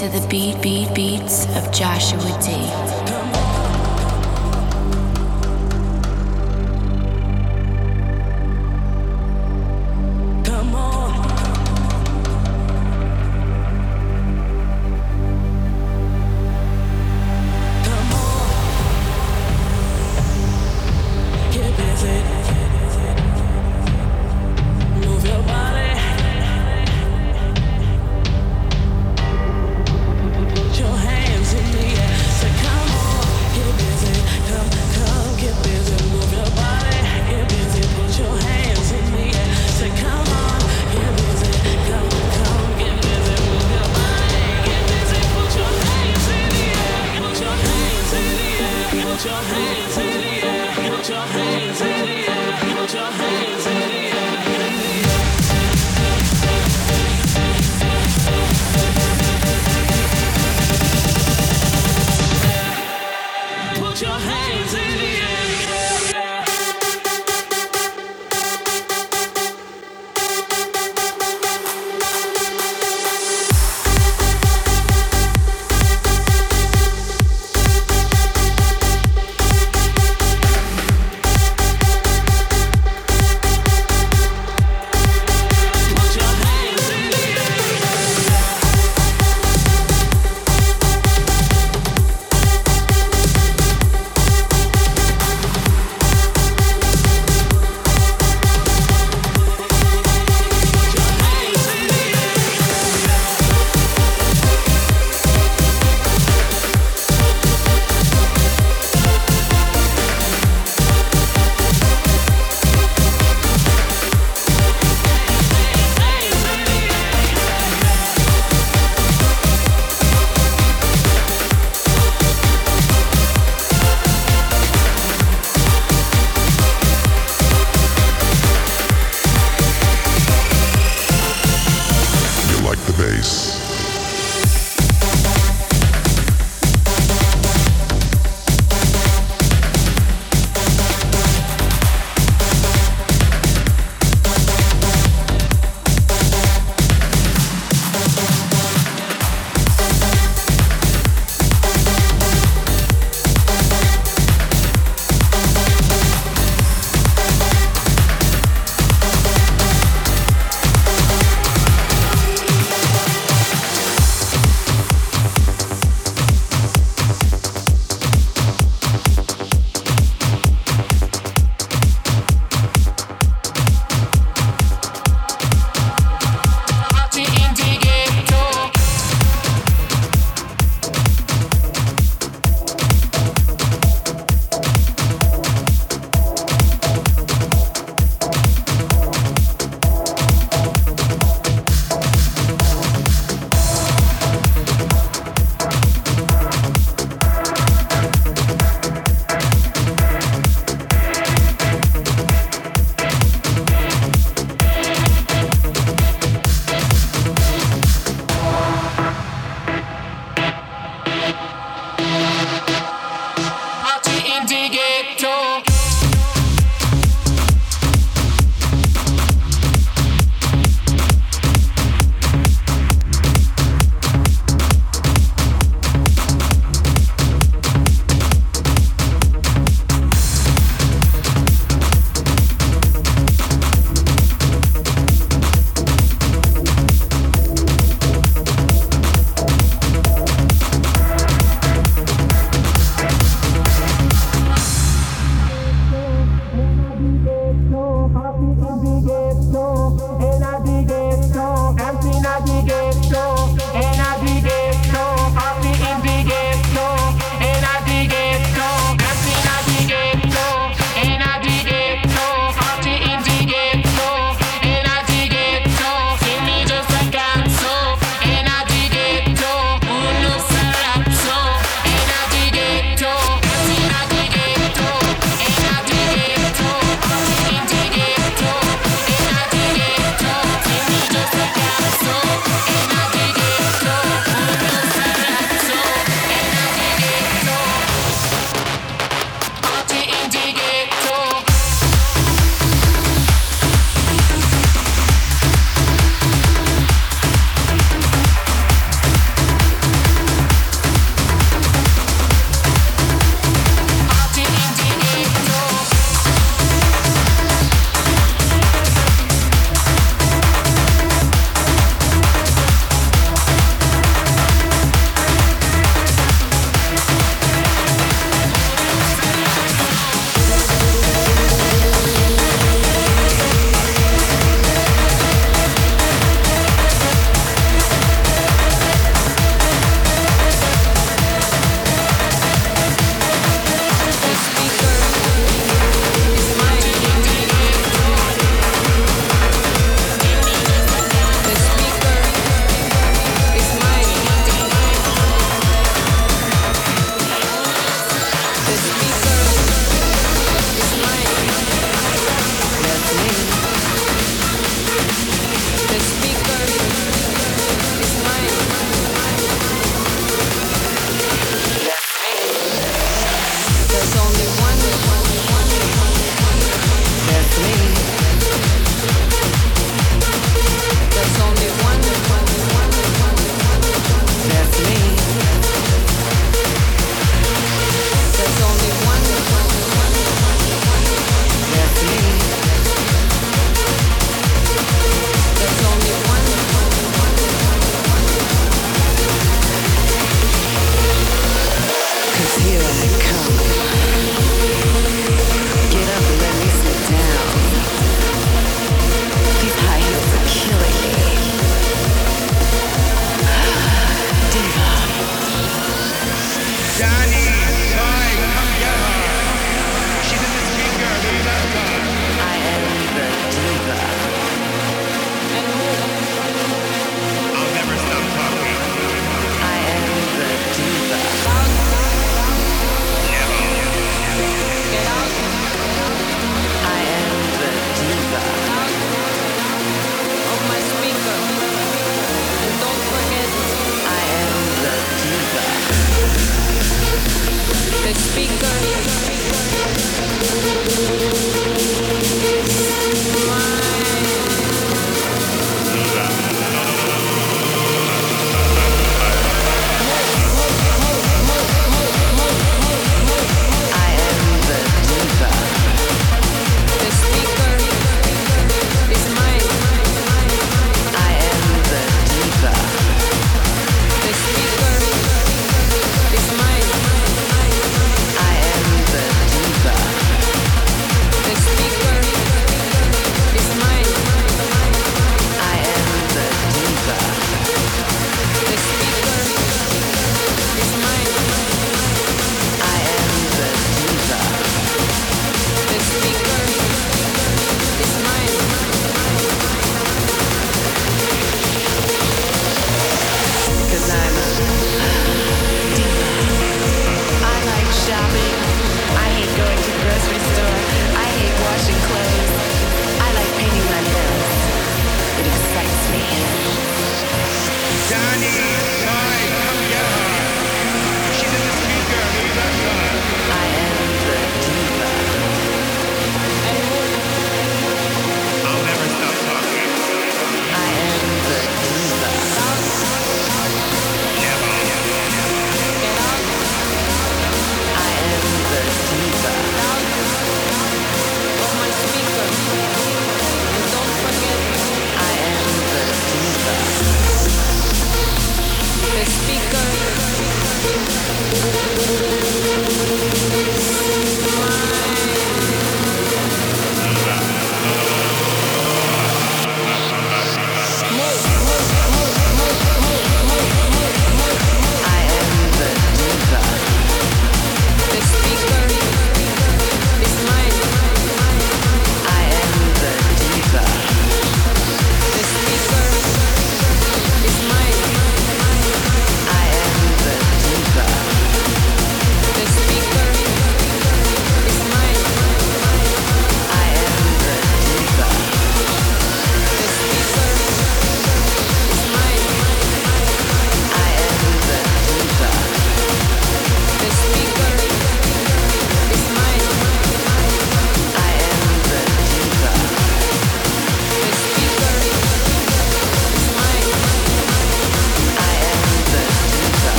To the beat, beat, beats of Joshua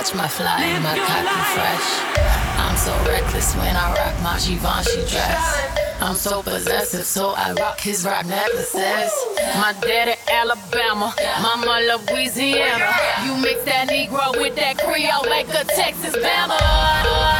catch my fly in my cocky fresh. I'm so reckless when I rock my Givenchy dress. I'm so possessive, so I rock his Roc necklaces. My daddy Alabama, mama Louisiana. You mix that Negro with that Creole like a Texas Bama.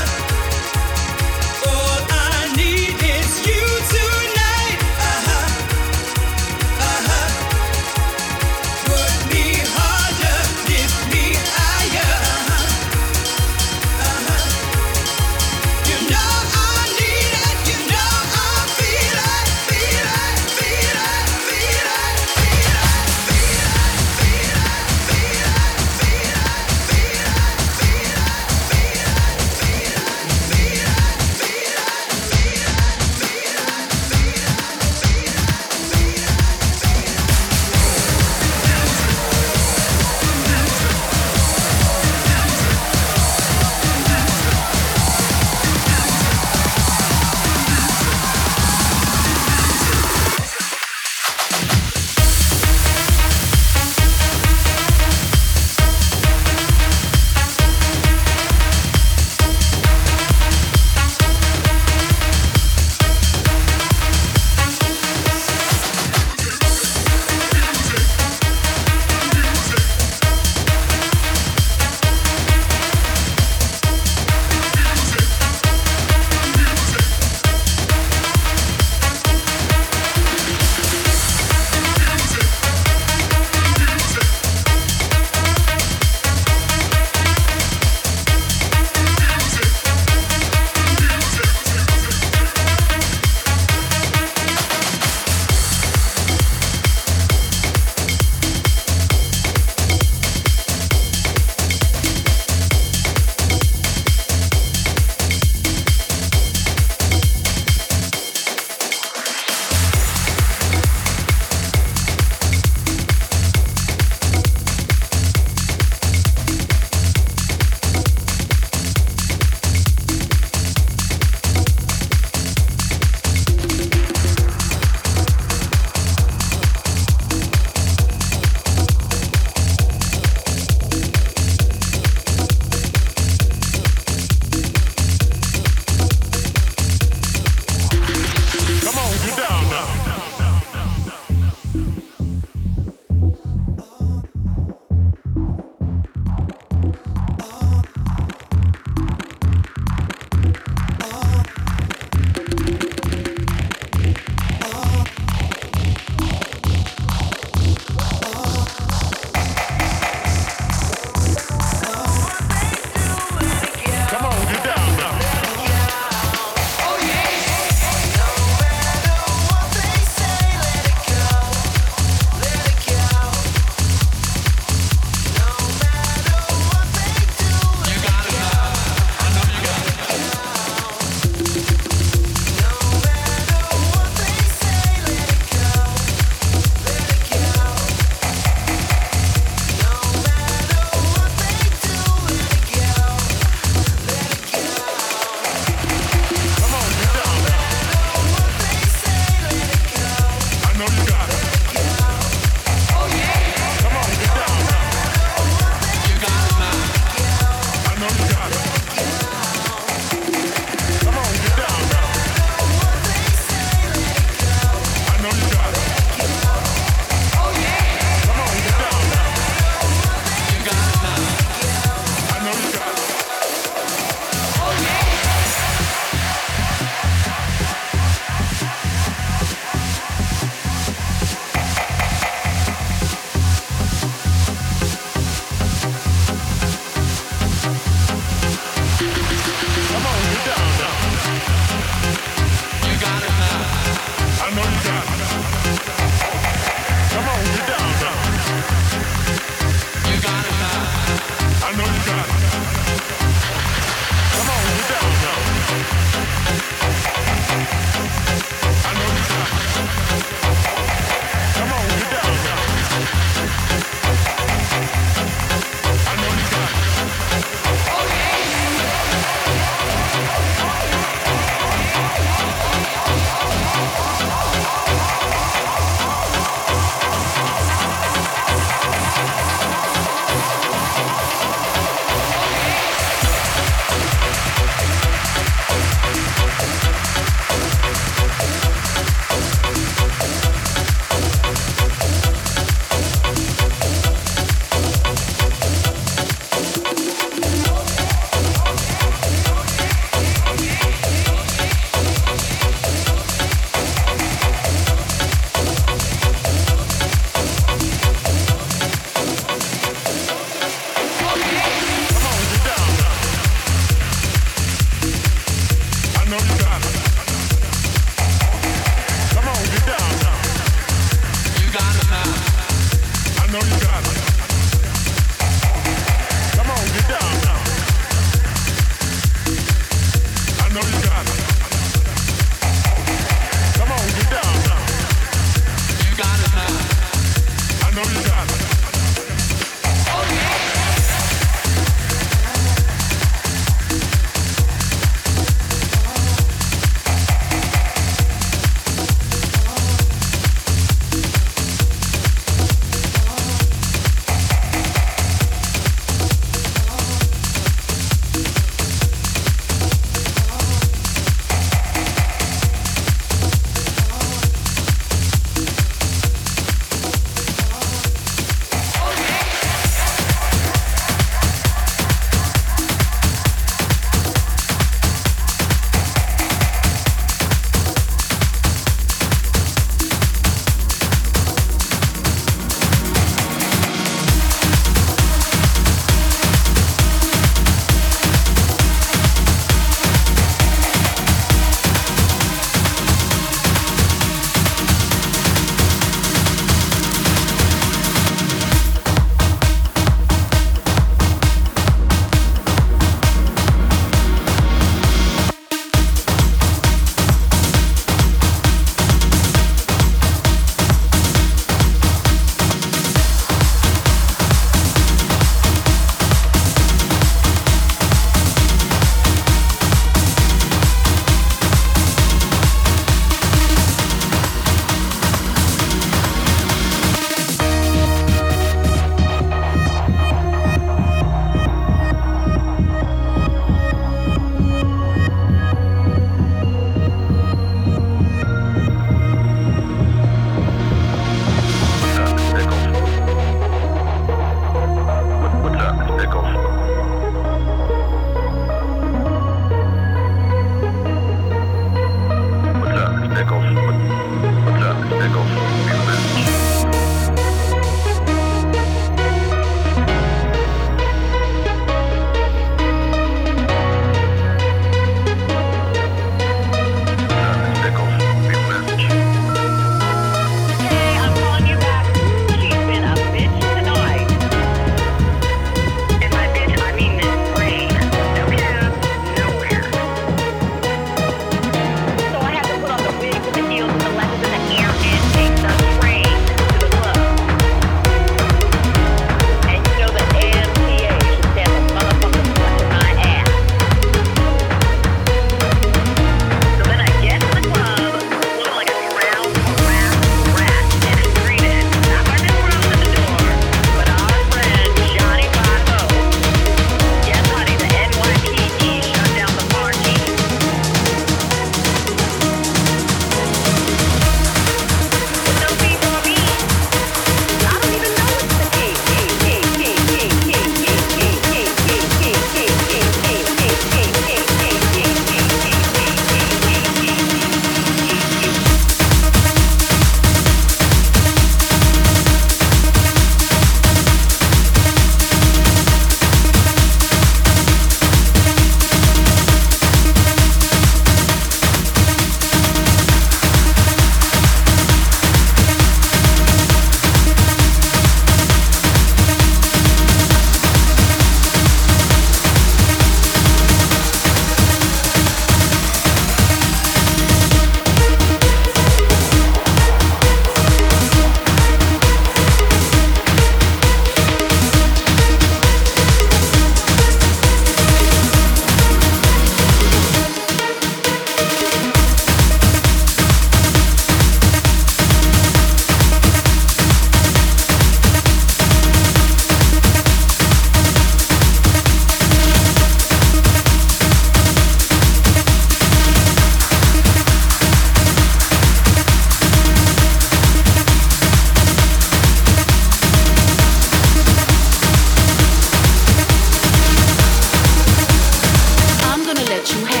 what you have.